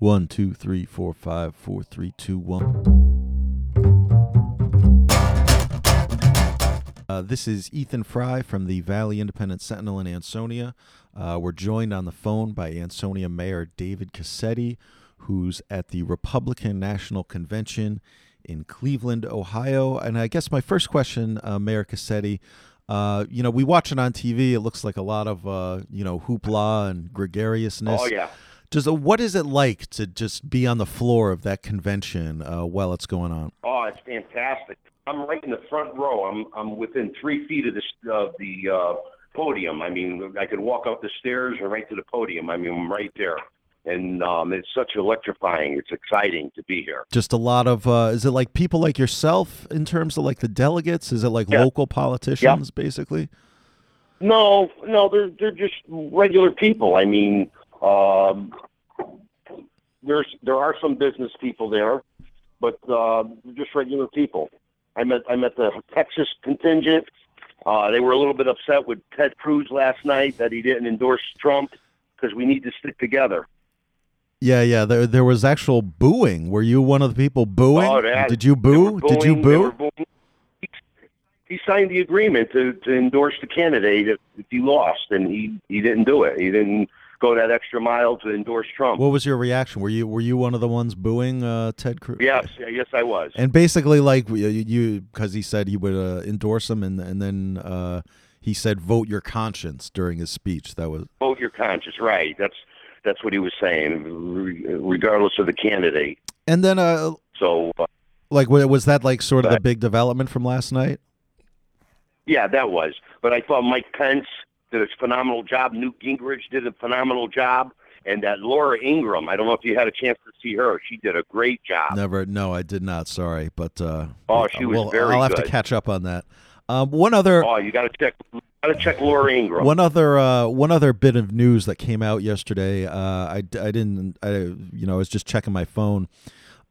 One, two, three, four, five, four, three, two, one. Uh, this is Ethan Fry from the Valley Independent Sentinel in Ansonia. Uh, we're joined on the phone by Ansonia Mayor David Cassetti, who's at the Republican National Convention in Cleveland, Ohio. And I guess my first question, uh, Mayor Cassetti, uh, you know, we watch it on TV. It looks like a lot of, uh, you know, hoopla and gregariousness. Oh yeah. Does uh, what is it like to just be on the floor of that convention uh, while it's going on? Oh, it's fantastic. I'm right in the front row. I'm I'm within three feet of the of the uh, podium. I mean, I could walk up the stairs or right to the podium. I mean, I'm right there, and um, it's such electrifying. It's exciting to be here. Just a lot of. Uh, is it like people like yourself in terms of like the delegates? Is it like Yeah. local politicians basically? No, no, they're they're just regular people. I mean, um, there's there are some business people there, but uh, just regular people. I met I met the Texas contingent. Uh, they were a little bit upset with Ted Cruz last night that he didn't endorse Trump because we need to stick together. Yeah, yeah. There, there was actual booing. Were you one of the people booing? Oh. Did you boo? were Did you booing, boo? He, he signed the agreement to, to endorse the candidate if, if he lost, and he, he didn't do it. He didn't go that extra mile to endorse Trump. What was your reaction? Were you were you one of the ones booing uh, Ted Cruz? yes, yes, I was. And basically, like you- because he said he would uh, endorse him, and and then uh, he said, "Vote your conscience" during his speech. That was Vote your conscience, right? That's that's what he was saying, regardless of the candidate. and then uh, So, uh, like was that like sort of the big development from last night? yeah, that was. But I thought Mike Pence did a phenomenal job. Newt Gingrich did a phenomenal job. And that Laura Ingraham, I don't know if you had a chance to see her. She did a great job. Never. No, I did not. Sorry, but uh, Oh, she was well, very I'll have to catch up on that. Um, one other. Oh, you got to check. Got to check Laura Ingraham. One other uh, one other bit of news that came out yesterday. Uh, I, I didn't I you know I was just checking my phone.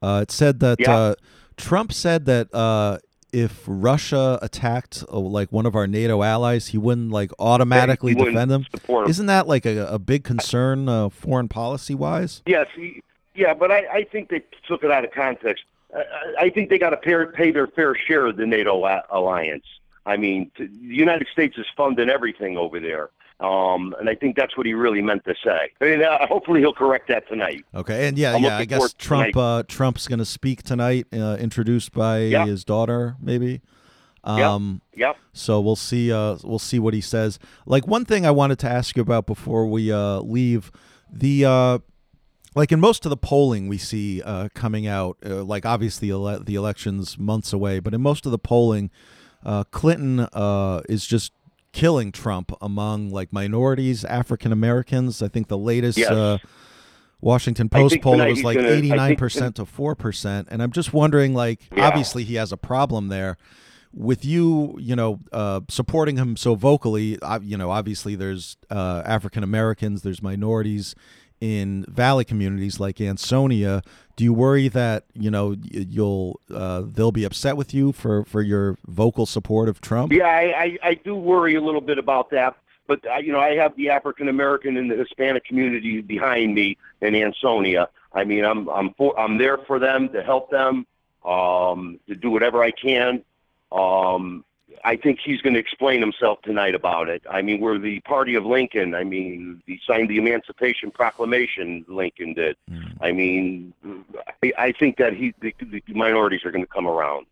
Uh, it said that Yeah. uh, Trump said that uh, if Russia attacked uh, like one of our NATO allies, he wouldn't like automatically wouldn't defend them. Isn't that like a, a big concern, uh, foreign policy wise? Yes, he, yeah, but I, I think they took it out of context. I, I think they got to pay, pay their fair share of the NATO a- alliance. I mean, the United States is funding everything over there, um, and I think that's what he really meant to say. I mean, uh, hopefully he'll correct that tonight. Okay, and yeah, I'm yeah, I guess Trump uh, Trump's going to speak tonight, uh, introduced by Yeah. his daughter, maybe. Um, Yep. So we'll see. Uh, we'll see what he says. Like one thing I wanted to ask you about before we uh, leave, the uh, like in most of the polling we see uh, coming out, uh, like obviously ele- the election's months away, but in most of the polling, uh, Clinton uh, is just killing Trump among like minorities, African Americans. I think the latest. Yes. Uh, Washington Post poll was like gonna- I think eighty nine percent to four percent, and I'm just wondering, like, Yeah. obviously he has a problem there. With you, you know, uh, supporting him so vocally, uh, you know, obviously there's uh, African Americans, there's minorities in valley communities like Ansonia. Do you worry that you know you'll uh, they'll be upset with you for for your vocal support of Trump? Yeah, I, I, I do worry a little bit about that. But uh, you know, I have the African American and the Hispanic community behind me in Ansonia. I mean, I'm I'm for, I'm there for them to help them, um, to do whatever I can. Um, I think he's going to explain himself tonight about it. I mean, we're the party of Lincoln. I mean, he signed the Emancipation Proclamation. Lincoln did. Hmm. I mean, I, I think that he the, the minorities are going to come around.